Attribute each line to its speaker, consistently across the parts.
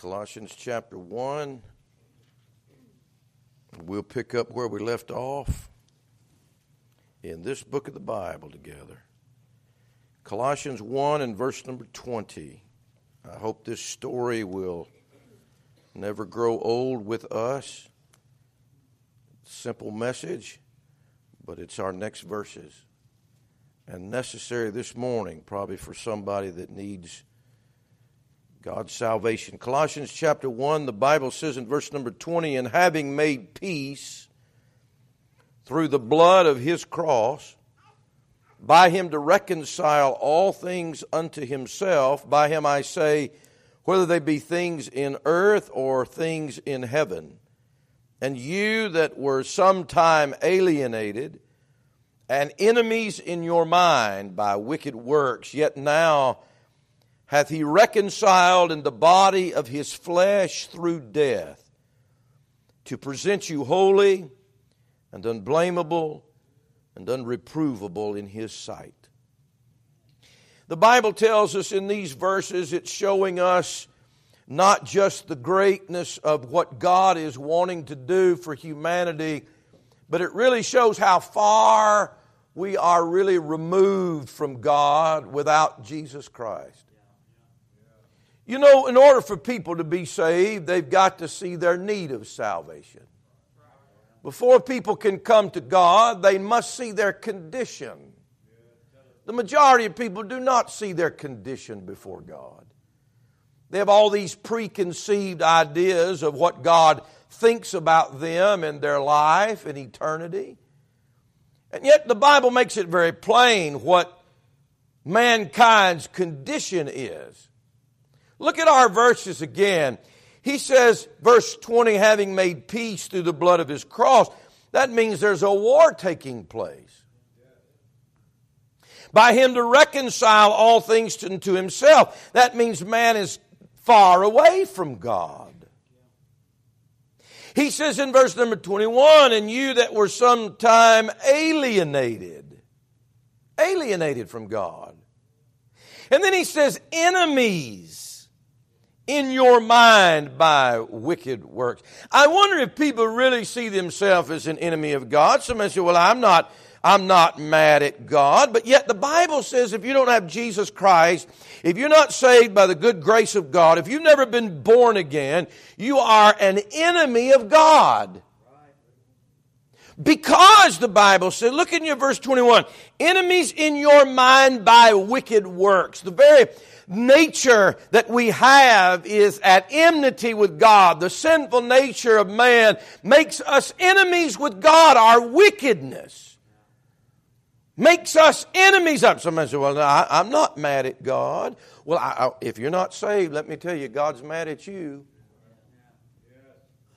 Speaker 1: Colossians chapter 1. We'll pick up where we left off in this book of the Bible together. Colossians 1 and verse number 20. I hope this story will never grow old with us. Simple message, but it's our next verses. And necessary this morning, probably for somebody that needs God's salvation. Colossians chapter 1, the Bible says in verse number 20, and having made peace through the blood of his cross, by him to reconcile all things unto himself, by him I say, whether they be things in earth or things in heaven. And you that were sometime alienated and enemies in your mind by wicked works, yet now hath he reconciled in the body of his flesh through death, to present you holy and unblameable and unreprovable in his sight. The Bible tells us in these verses, it's showing us not just the greatness of what God is wanting to do for humanity, but it really shows how far we are really removed from God without Jesus Christ. You know, in order for people to be saved, they've got to see their need of salvation. Before people can come to God, they must see their condition. The majority of people do not see their condition before God. They have all these preconceived ideas of what God thinks about them and their life and eternity. And yet the Bible makes it very plain what mankind's condition is. Look at our verses again. He says, verse 20, having made peace through the blood of his cross, that means there's a war taking place. By him to reconcile all things to, himself. That means man is far away from God. He says in verse number 21, and you that were sometime alienated, alienated from God. And then he says, enemies in your mind by wicked works. I wonder if people really see themselves as an enemy of God. Somebody say, well, I'm not, I'm not mad at God. But yet the Bible says if you don't have Jesus Christ, if you're not saved by the good grace of God, if you've never been born again, you are an enemy of God. Because the Bible says, look in your verse 21, enemies in your mind by wicked works. The very nature that we have is at enmity with God. The sinful nature of man makes us enemies with God. Our wickedness makes us enemies of. Somebody says, Well, I, am not mad at God. Well, I, I, if you're not saved, let me tell you, God's mad at you.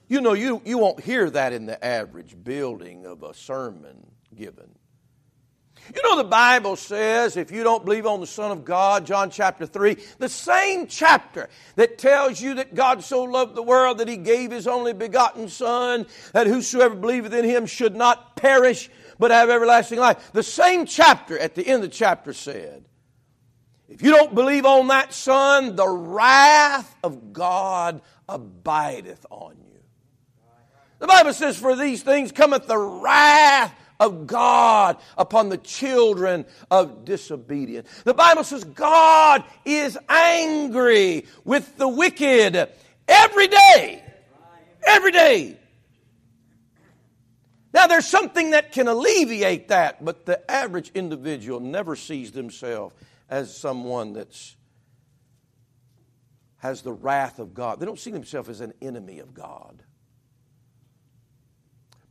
Speaker 1: You know, you, you won't hear that in the average building of a sermon given. You know, the Bible says if you don't believe on the Son of God, John chapter 3, the same chapter that tells you that God so loved the world that he gave his only begotten Son, that whosoever believeth in him should not perish but have everlasting life. The same chapter at the end of the chapter said, if you don't believe on that Son, the wrath of God abideth on you. The Bible says, For these things cometh the wrath of God upon the children of disobedience. The Bible says God is angry with the wicked every day. Every day. Now, there's something that can alleviate that, but the average individual never sees themselves as someone that's has the wrath of God. They don't see themselves as an enemy of God.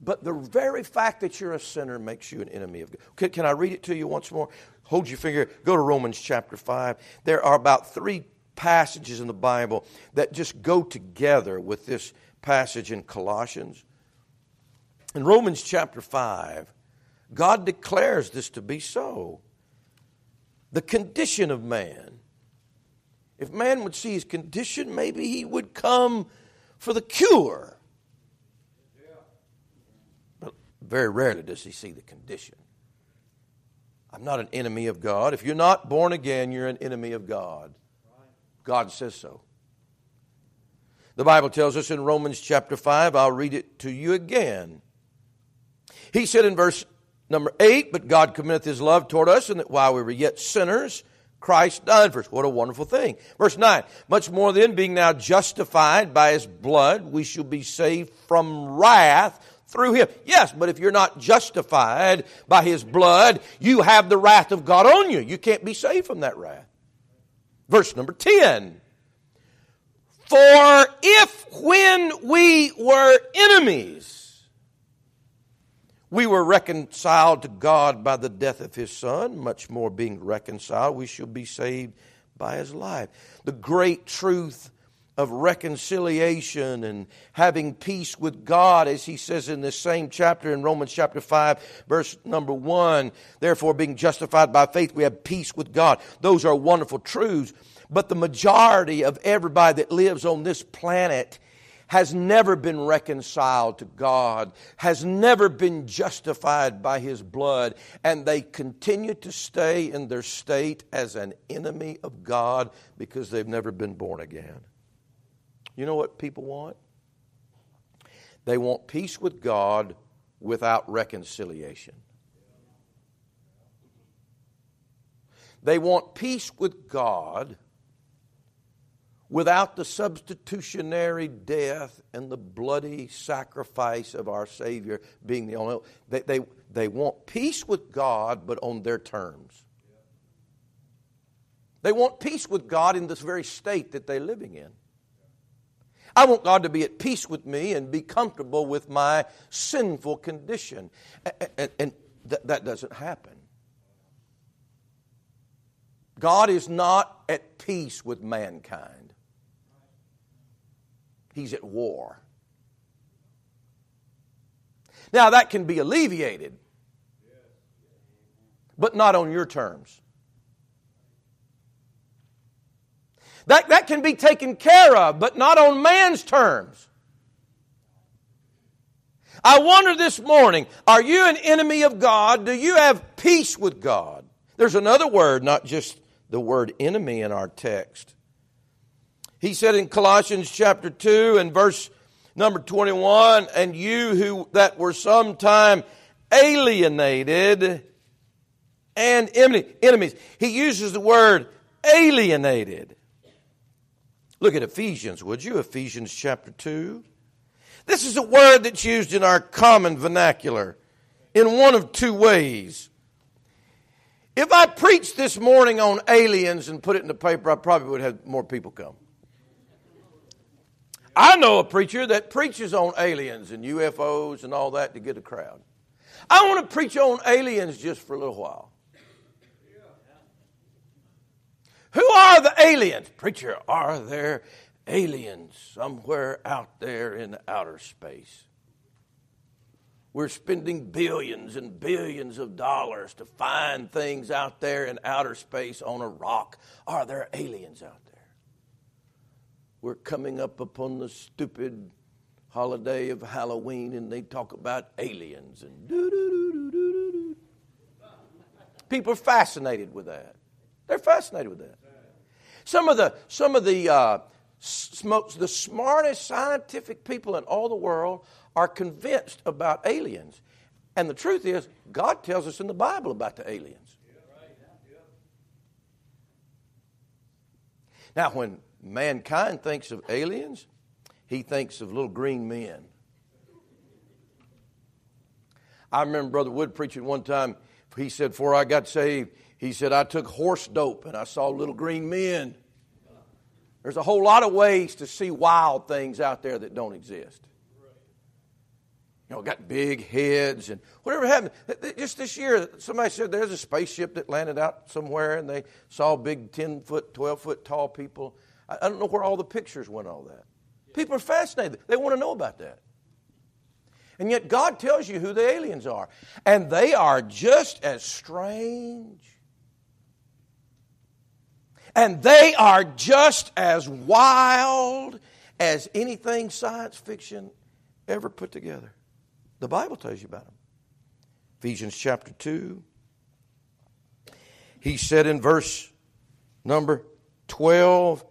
Speaker 1: But the very fact that you're a sinner makes you an enemy of God. Can, can, I read it to you once more? Hold your finger. Go to Romans chapter 5. There are about three passages in the Bible that just go together with this passage in Colossians. In Romans chapter 5, God declares this to be so. The condition of man. If man would see his condition, maybe he would come for the cure Very rarely does he see the condition. I'm not an enemy of God. If you're not born again, you're an enemy of God. God says so. The Bible tells us in Romans chapter 5, I'll read it to you again. He said in verse number 8, But God committeth his love toward us, and that while we were yet sinners, Christ died for us. What a wonderful thing. Verse 9, Much more then, being now justified by his blood, we shall be saved from wrath through him. Yes, but if you're not justified by his blood, you have the wrath of God on you. You can't be saved from that wrath. Verse number 10. For if when we were enemies, we were reconciled to God by the death of his son, much more being reconciled, we shall be saved by his life. The great truth of reconciliation and having peace with God, as he says in this same chapter in Romans chapter 5, verse number 1. Therefore, being justified by faith, we have peace with God. Those are wonderful truths. But the majority of everybody that lives on this planet has never been reconciled to God, has never been justified by His blood, and they continue to stay in their state as an enemy of God because they've never been born again. You know what people want? They want peace with God without reconciliation. They want peace with God without the substitutionary death and the bloody sacrifice of our Savior being the only. They, they, they want peace with God, but on their terms. They want peace with God in this very state that they're living in. I want God to be at peace with me and be comfortable with my sinful condition. And, and th- that doesn't happen. God is not at peace with mankind he's at war. Now, that can be alleviated, but not on your terms. That, that can be taken care of, but not on man's terms. I wonder this morning are you an enemy of God? Do you have peace with God? There's another word, not just the word enemy in our text. He said in Colossians chapter 2 and verse number 21, and you who that were sometime alienated and enemies. He uses the word alienated. Look at Ephesians, would you? Ephesians chapter 2. This is a word that's used in our common vernacular in one of two ways. If I preached this morning on aliens and put it in the paper, I probably would have more people come. I know a preacher that preaches on aliens and UFOs and all that to get a crowd. I want to preach on aliens just for a little while. Who are the aliens? Preacher, are there aliens somewhere out there in outer space? We're spending billions and billions of dollars to find things out there in outer space on a rock. Are there aliens out there? we're coming up upon the stupid holiday of Halloween and they talk about aliens and doo doo doo doo doo doo. People are fascinated with that. They're fascinated with that. Some of the some of the uh, the smartest scientific people in all the world are convinced about aliens. And the truth is, God tells us in the Bible about the aliens. Now, when mankind thinks of aliens, he thinks of little green men. I remember Brother Wood preaching one time. He said, Before I got saved, he said, I took horse dope and I saw little green men. There's a whole lot of ways to see wild things out there that don't exist. You know, got big heads and whatever happened. Just this year, somebody said there's a spaceship that landed out somewhere and they saw big 10 foot, 12 foot tall people I don't know where all the pictures went, all that. People are fascinated. They want to know about that. And yet, God tells you who the aliens are. And they are just as strange. And they are just as wild as anything science fiction ever put together. The Bible tells you about them. Ephesians chapter 2. He said in verse number 12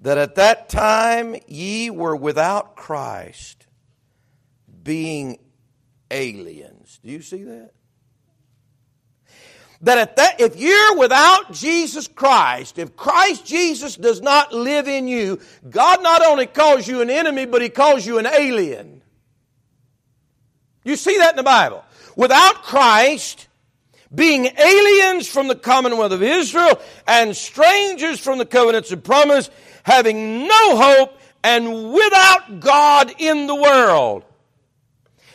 Speaker 1: that at that time ye were without Christ, being aliens. Do you see that? That at that, if you're without Jesus Christ, if Christ Jesus does not live in you, God not only calls you an enemy, but He calls you an alien. You see that in the Bible. Without Christ, being aliens from the commonwealth of Israel and strangers from the covenants of promise, having no hope and without God in the world.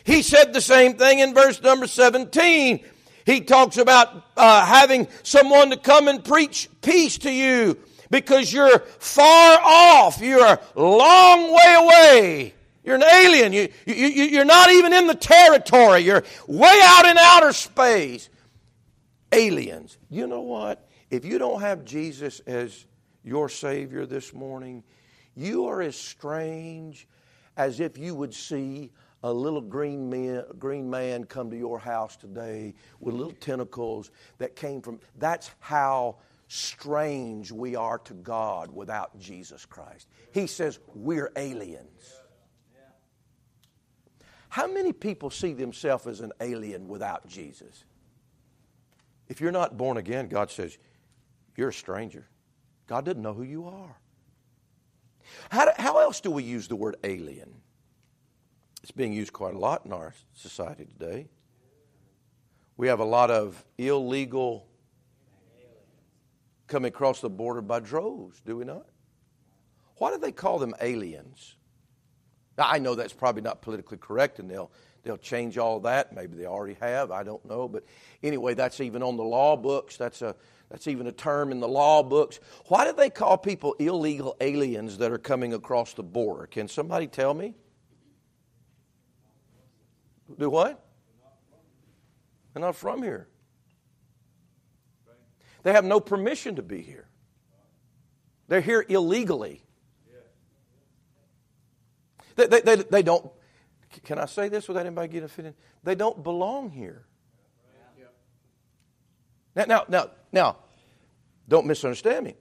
Speaker 1: He said the same thing in verse number 17. He talks about uh, having someone to come and preach peace to you because you're far off. You're a long way away. You're an alien. You, you, you're not even in the territory. You're way out in outer space. Aliens. You know what? If you don't have Jesus as your Savior this morning, you are as strange as if you would see a little green man, green man come to your house today with little tentacles that came from. That's how strange we are to God without Jesus Christ. He says we're aliens. How many people see themselves as an alien without Jesus? If you're not born again, God says you're a stranger. God doesn't know who you are. How, do, how else do we use the word alien? It's being used quite a lot in our society today. We have a lot of illegal coming across the border by droves, do we not? Why do they call them aliens? Now, I know that's probably not politically correct, and they'll they'll change all that. Maybe they already have. I don't know, but anyway, that's even on the law books. That's a that's even a term in the law books. Why do they call people illegal aliens that are coming across the border? Can somebody tell me? Do what? They're not from here. They have no permission to be here. They're here illegally. They, they, they, they don't, can I say this without anybody getting offended? They don't belong here. Now, now, now, now, don't misunderstand me.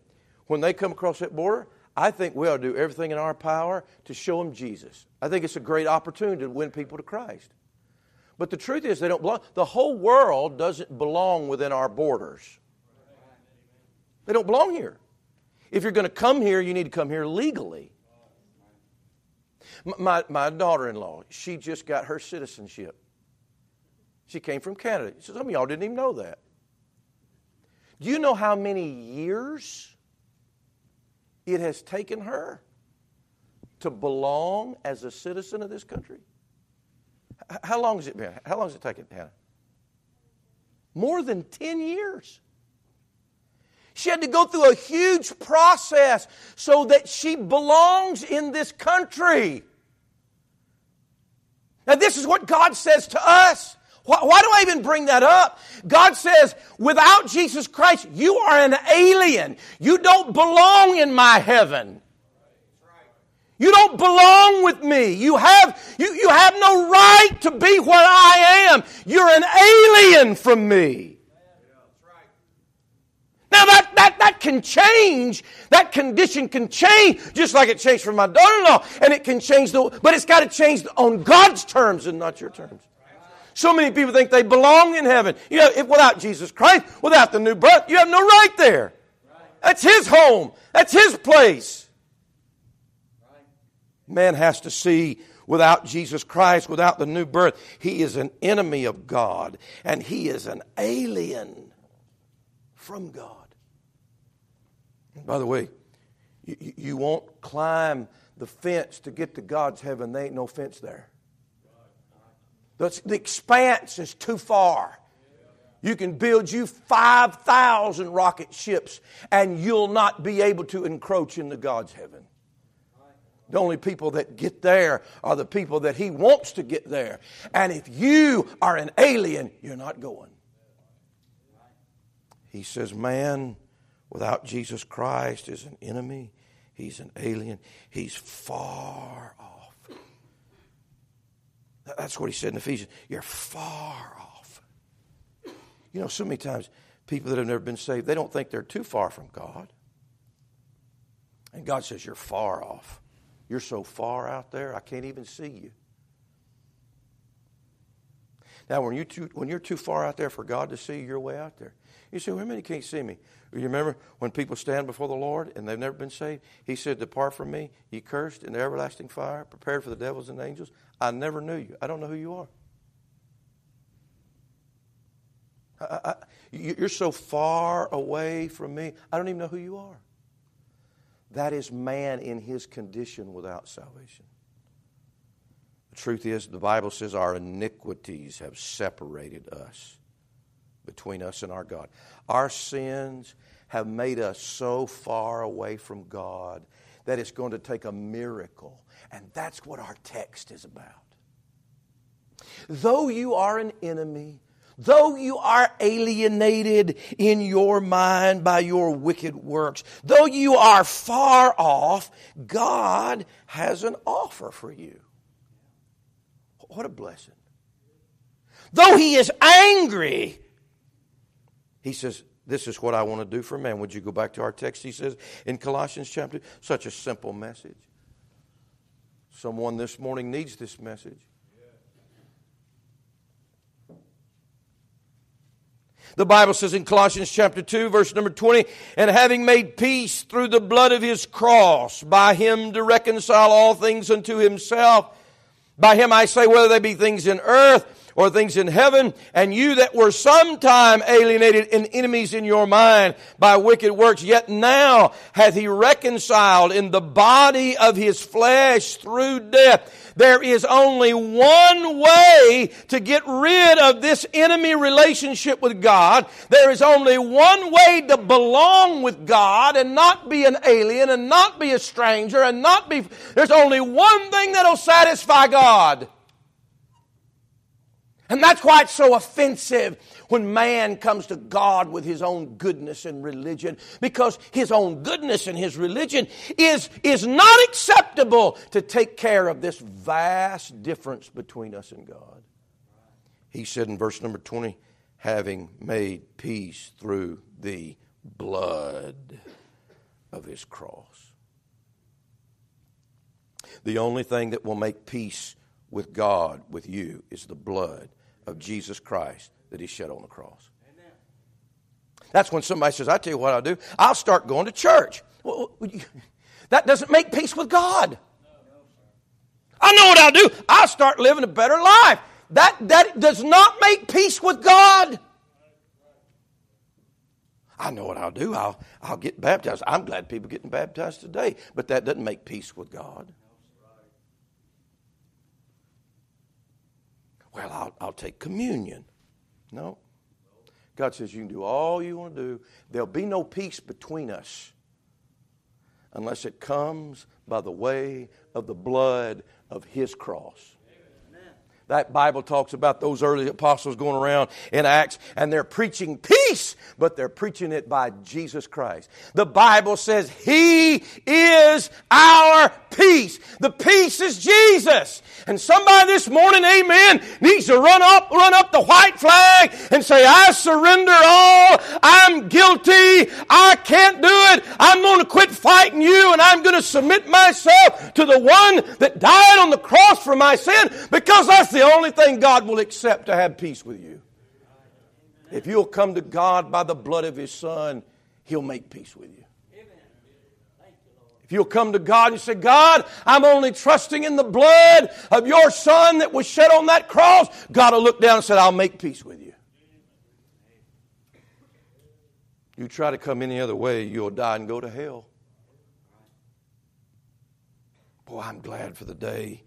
Speaker 1: When they come across that border, I think we ought to do everything in our power to show them Jesus. I think it's a great opportunity to win people to Christ. But the truth is, they don't belong. The whole world doesn't belong within our borders. They don't belong here. If you're going to come here, you need to come here legally. My, my daughter in law, she just got her citizenship. She came from Canada. Some of y'all didn't even know that. Do you know how many years it has taken her to belong as a citizen of this country? How long has it been? How long has it taken, Hannah? More than 10 years. She had to go through a huge process so that she belongs in this country. Now, this is what God says to us. Why, why, do I even bring that up? God says, without Jesus Christ, you are an alien. You don't belong in my heaven. You don't belong with me. You have, you, you have no right to be where I am. You're an alien from me. Now that, that, that can change. That condition can change just like it changed for my daughter-in-law. And it can change the, but it's got to change on God's terms and not your terms. So many people think they belong in heaven. You know, if without Jesus Christ, without the new birth, you have no right there. That's His home. That's His place. Man has to see without Jesus Christ, without the new birth, he is an enemy of God and he is an alien from God. By the way, you, you won't climb the fence to get to God's heaven. There ain't no fence there. The, the expanse is too far. You can build you 5,000 rocket ships and you'll not be able to encroach into God's heaven. The only people that get there are the people that He wants to get there. And if you are an alien, you're not going. He says, Man without Jesus Christ is an enemy, he's an alien, he's far off. That's what he said in Ephesians. You're far off. You know, so many times people that have never been saved, they don't think they're too far from God. And God says, You're far off. You're so far out there, I can't even see you. Now, when, you too, when you're too far out there for God to see, you're way out there. You say, well, how many can't see me? You remember when people stand before the Lord and they've never been saved? He said, Depart from me, ye cursed, in the everlasting fire, prepared for the devils and angels. I never knew you. I don't know who you are. I, I, you're so far away from me, I don't even know who you are. That is man in his condition without salvation. The truth is, the Bible says our iniquities have separated us between us and our God. Our sins have made us so far away from God that it's going to take a miracle. And that's what our text is about. Though you are an enemy, though you are alienated in your mind by your wicked works, though you are far off, God has an offer for you. What a blessing. Though he is angry, he says, This is what I want to do for man. Would you go back to our text? He says in Colossians chapter, such a simple message. Someone this morning needs this message. The Bible says in Colossians chapter 2, verse number 20, and having made peace through the blood of his cross, by him to reconcile all things unto himself. By him I say, whether they be things in earth or things in heaven, and you that were sometime alienated and enemies in your mind by wicked works, yet now hath he reconciled in the body of his flesh through death. There is only one way to get rid of this enemy relationship with God. There is only one way to belong with God and not be an alien and not be a stranger and not be, there's only one thing that'll satisfy God. And that's why it's so offensive when man comes to God with his own goodness and religion, because his own goodness and his religion is, is not acceptable to take care of this vast difference between us and God. He said in verse number 20, having made peace through the blood of his cross. The only thing that will make peace with God, with you, is the blood of Jesus Christ that He shed on the cross. Amen. That's when somebody says, I tell you what I'll do, I'll start going to church. Well, that doesn't make peace with God. I know what I'll do. I'll start living a better life. That, that does not make peace with God. I know what I'll do. I'll, I'll get baptized. I'm glad people are getting baptized today, but that doesn't make peace with God. Well, I'll, I'll take communion. No. God says you can do all you want to do. There'll be no peace between us unless it comes by the way of the blood of His cross. That Bible talks about those early apostles going around in Acts and they're preaching peace, but they're preaching it by Jesus Christ. The Bible says He is our peace. The peace is Jesus. And somebody this morning, amen, needs to run up, run up the white flag and say, I surrender all. I'm guilty. I can't do it. I'm going to quit fighting you and I'm going to submit myself to the one that died on the cross for my sin because that's the only thing God will accept to have peace with you. If you'll come to God by the blood of His Son, He'll make peace with you. If you'll come to God and say, God, I'm only trusting in the blood of your Son that was shed on that cross, God will look down and say, I'll make peace with you. You try to come any other way, you'll die and go to hell. Boy, I'm glad for the day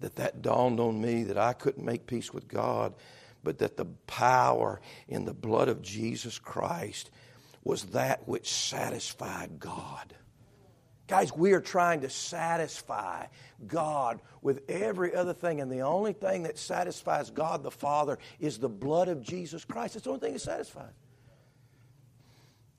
Speaker 1: that that dawned on me that I couldn't make peace with God, but that the power in the blood of Jesus Christ was that which satisfied God. Guys, we are trying to satisfy God with every other thing, and the only thing that satisfies God the Father is the blood of Jesus Christ. It's the only thing that satisfies.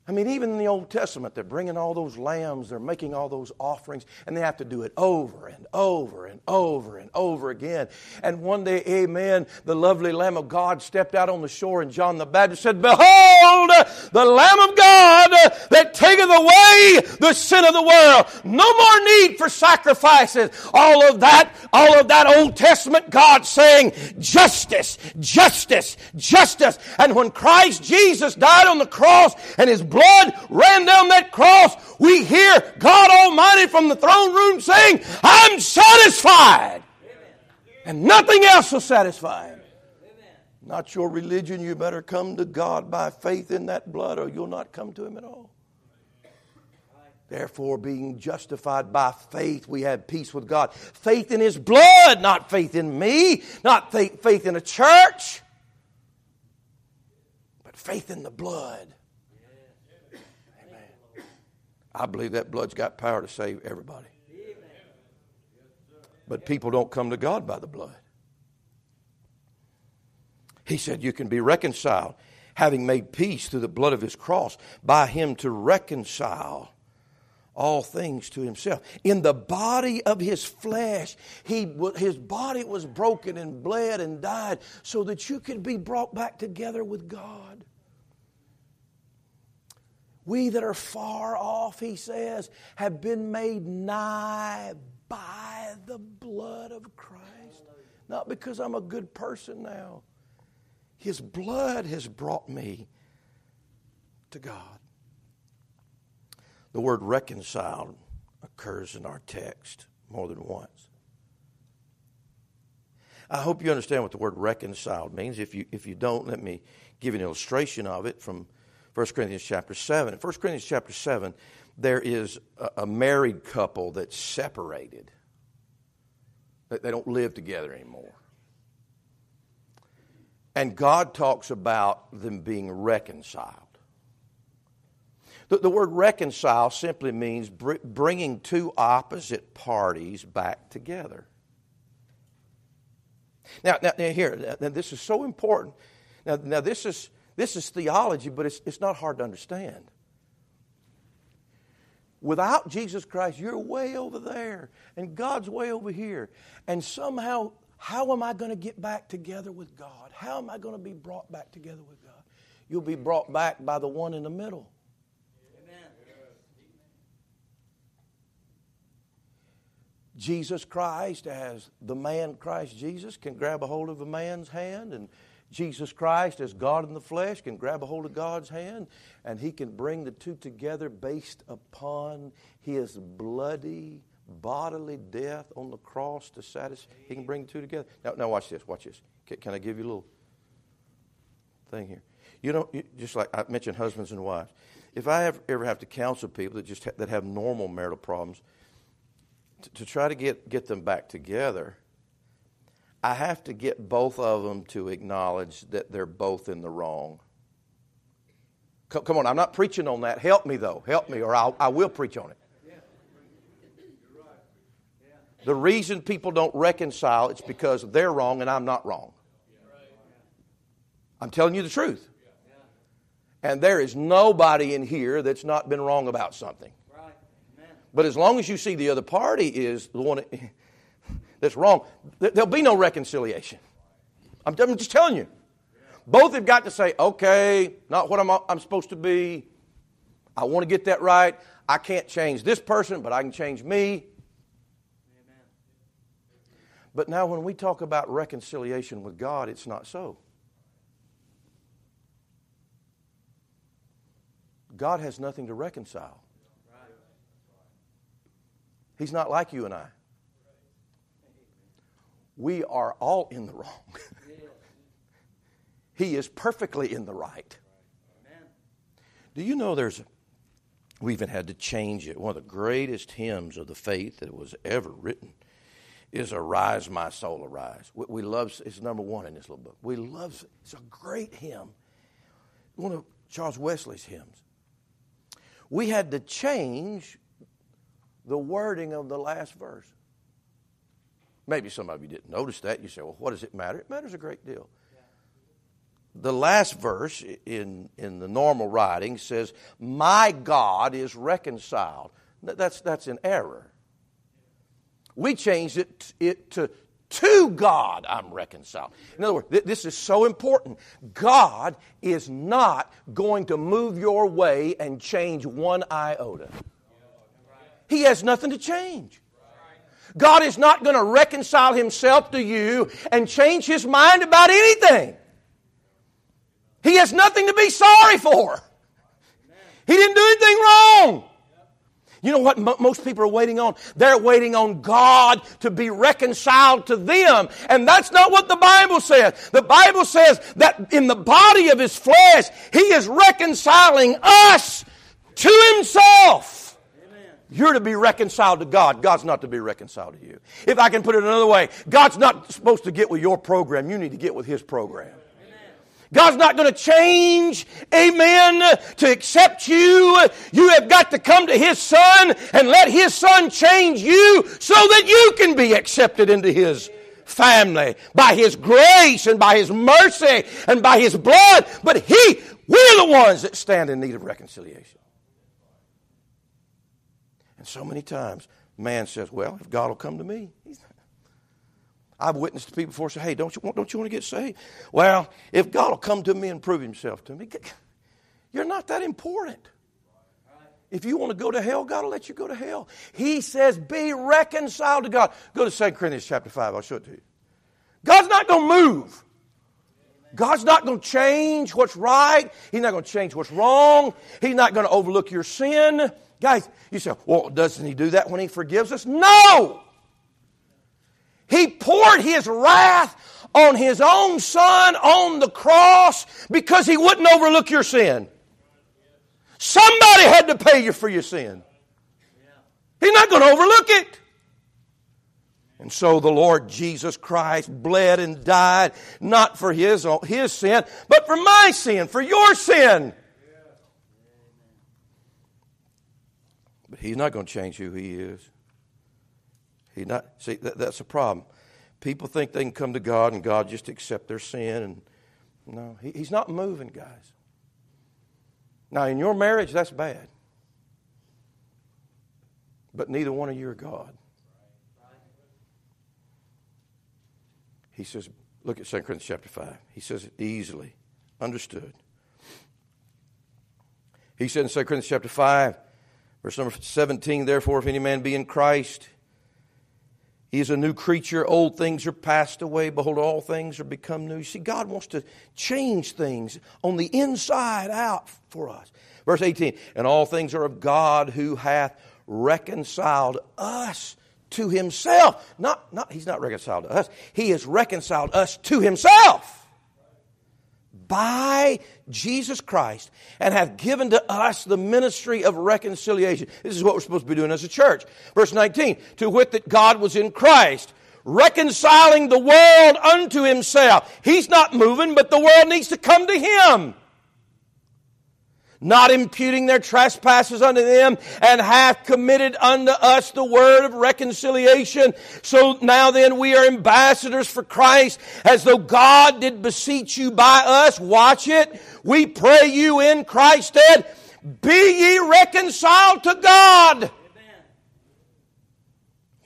Speaker 1: I mean, even in the Old Testament, they're bringing all those lambs, they're making all those offerings, and they have to do it over and over and over and over again. And one day, amen, the lovely Lamb of God stepped out on the shore, and John the Baptist said, Behold, the Lamb of God that taketh away the sin of the world. No more need for sacrifices. All of that, all of that Old Testament God saying, Justice, justice, justice. And when Christ Jesus died on the cross and his blood ran down that cross, we hear God Almighty from the throne room saying, I'm satisfied. And nothing else will satisfy him. Not your religion, you better come to God by faith in that blood or you'll not come to him at all. Therefore, being justified by faith, we have peace with God. Faith in His blood, not faith in me, not faith, faith in a church, but faith in the blood. I believe that blood's got power to save everybody. But people don't come to God by the blood. He said, You can be reconciled, having made peace through the blood of his cross, by him to reconcile all things to himself. In the body of his flesh, he, his body was broken and bled and died so that you could be brought back together with God. We that are far off, he says, have been made nigh by the blood of Christ. Not because I'm a good person now. His blood has brought me to God. The word reconciled occurs in our text more than once. I hope you understand what the word reconciled means. If you, if you don't, let me give an illustration of it from 1 Corinthians chapter 7. In 1 Corinthians chapter 7, there is a, married couple that's separated. They don't live together anymore. And God talks about them being reconciled. The, the word reconcile simply means br- bringing two opposite parties back together. Now, now, now here, now, this is so important. Now, now this is this is theology, but it's, it's not hard to understand. Without Jesus Christ, you're way over there, and God's way over here. And somehow, how am I going to get back together with God? How am I going to be brought back together with God? You'll be brought back by the one in the middle. Jesus Christ, as the man Christ Jesus, can grab a hold of a man's hand and Jesus Christ, as God in the flesh, can grab a hold of God's hand and he can bring the two together based upon his bloody, bodily death on the cross to satisfy. He can bring the two together. Now, now watch this. Watch this. Can, can I give you a little thing here? You know, just like I mentioned, husbands and wives. If I have, ever have to counsel people that just ha- that have normal marital problems, to, to try to get get them back together I have to get both of them to acknowledge that they're both in the wrong. Come, on, I'm not preaching on that. Help me, though. Help me, or I'll, I will preach on it. The reason people don't reconcile it's because they're wrong and I'm not wrong. I'm telling you the truth. And there is nobody in here that's not been wrong about something. But as long as you see the other party is the one that's wrong, there'll be no reconciliation. I'm, just telling you. Both have got to say, okay, not what I'm, I'm supposed to be. I want to get that right. I can't change this person, but I can change me. But now, when we talk about reconciliation with God, it's not so. God has nothing to reconcile. He's not like you and I we are all in the wrong. he is perfectly in the right. Do you know there's, we even had to change it. One of the greatest hymns of the faith that was ever written is Arise, My Soul, Arise. We, we love, it's number one in this little book. We love, it's a great hymn. One of Charles Wesley's hymns. We had to change the wording of the last verse. Maybe some of you didn't notice that. You say, well, what does it matter? It matters a great deal. the last verse in, in the normal writing says, My God is reconciled. That's, that's an error. We changed it, it to to God I'm reconciled. In other words, this is so important. God is not going to move your way and change one iota. He has nothing to change. God is not going to reconcile himself to you and change his mind about anything. He has nothing to be sorry for. He didn't do anything wrong. You know what most people are waiting on? They're waiting on God to be reconciled to them. And that's not what the Bible says. The Bible says that in the body of His flesh, He is reconciling us to Himself. You're to be reconciled to God. God's not to be reconciled to you. If I can put it another way, God's not supposed to get with your program. You need to get with His program. God's not going to change, amen, to accept you. You have got to come to His Son and let His Son change you so that you can be accepted into His family by His grace and by His mercy and by His blood. But He, we're the ones that stand in need of reconciliation. So many times, man says, well, if God will come to me, I've witnessed to people before say, hey, don't you, want, don't you want to get saved? Well, if God will come to me and prove himself to me, you're not that important. If you want to go to hell, God will let you go to hell. He says, be reconciled to God. Go to 2 Corinthians chapter 5. I'll show it to you. God's not going to move. God's not going to change what's right. He's not going to change what's wrong. He's not going to overlook your sin. Guys, you say, well, doesn't he do that when he forgives us? No! He poured his wrath on his own son on the cross because he wouldn't overlook your sin. Somebody had to pay you for your sin. He's not going to overlook it. And so the Lord Jesus Christ bled and died not for his, his sin, but for my sin, for your sin. He's not going to change who he is. He not see that, that's a problem. People think they can come to God and God just accept their sin, and no, he, He's not moving, guys. Now, in your marriage, that's bad, but neither one of you are God. He says, look at 2 Corinthians chapter 5. He says easily understood. He said in 2 Corinthians chapter 5, verse number 17, therefore, if any man be in Christ, he is a new creature. Old things are passed away. Behold, all things are become new. You see, God wants to change things on the inside out for us. Verse 18, and all things are of God who hath reconciled us to himself. Not, not, he's not reconciled to us. He has reconciled us to himself by Jesus Christ and hath given to us the ministry of reconciliation. This is what we're supposed to be doing as a church. Verse 19, to wit that God was in Christ, reconciling the world unto himself. He's not moving, but the world needs to come to him not imputing their trespasses unto them, and hath committed unto us the word of reconciliation. So now then we are ambassadors for Christ, as though God did beseech you by us. Watch it. We pray you in Christ's stead, be ye reconciled to God.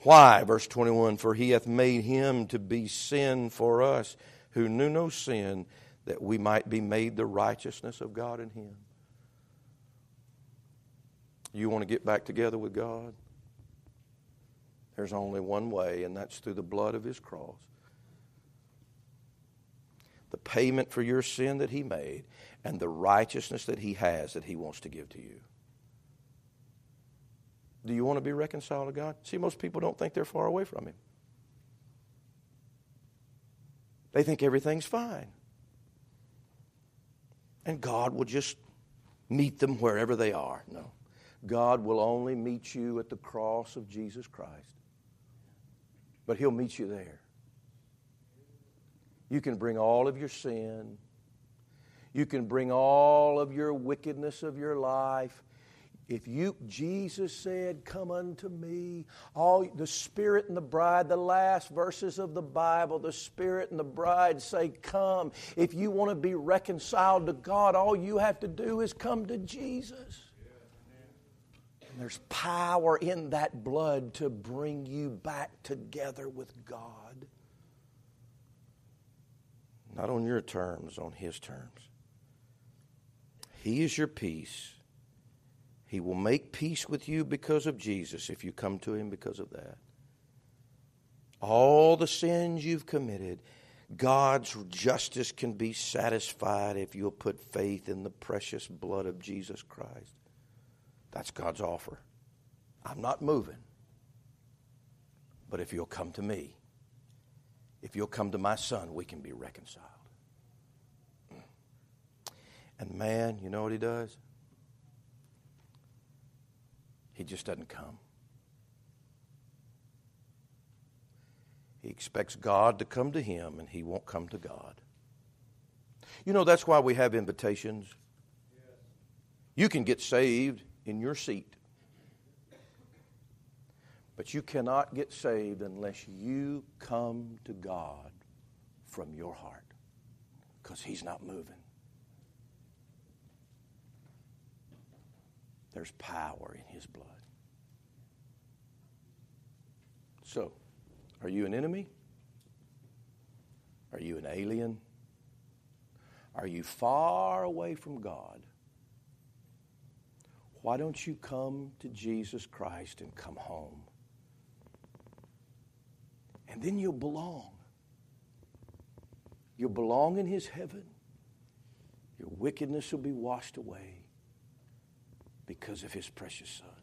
Speaker 1: Why? Verse 21 For he hath made him to be sin for us who knew no sin, that we might be made the righteousness of God in him. You want to get back together with God? There's only one way, and that's through the blood of His cross. The payment for your sin that He made, and the righteousness that He has that He wants to give to you. Do you want to be reconciled to God? See, most people don't think they're far away from Him. They think everything's fine. And God will just meet them wherever they are. No. God will only meet you at the cross of Jesus Christ. But He'll meet you there. You can bring all of your sin. You can bring all of your wickedness of your life.
Speaker 2: If you, Jesus said, Come unto me, all the Spirit and the bride, the last verses of the Bible, the Spirit and the bride say, Come. If you want to be reconciled to God, all you have to do is come to Jesus. And there's power in that blood to bring you back together with God.
Speaker 1: Not on your terms, on His terms. He is your peace. He will make peace with you because of Jesus if you come to Him because of that. All the sins you've committed, God's justice can be satisfied if you'll put faith in the precious blood of Jesus Christ. That's God's offer. I'm not moving. But if you'll come to me, if you'll come to my son, we can be reconciled. Mm. And man, you know what he does? He just doesn't come. He expects God to come to him, and he won't come to God. You know, that's why we have invitations. You can get saved in your seat, but you cannot get saved unless you come to God from your heart because He's not moving. There's power in His blood. So, are you an enemy? Are you an alien? Are you far away from God? Why don't you come to Jesus Christ and come home? And then you'll belong. You'll belong in His heaven. Your wickedness will be washed away because of His precious Son.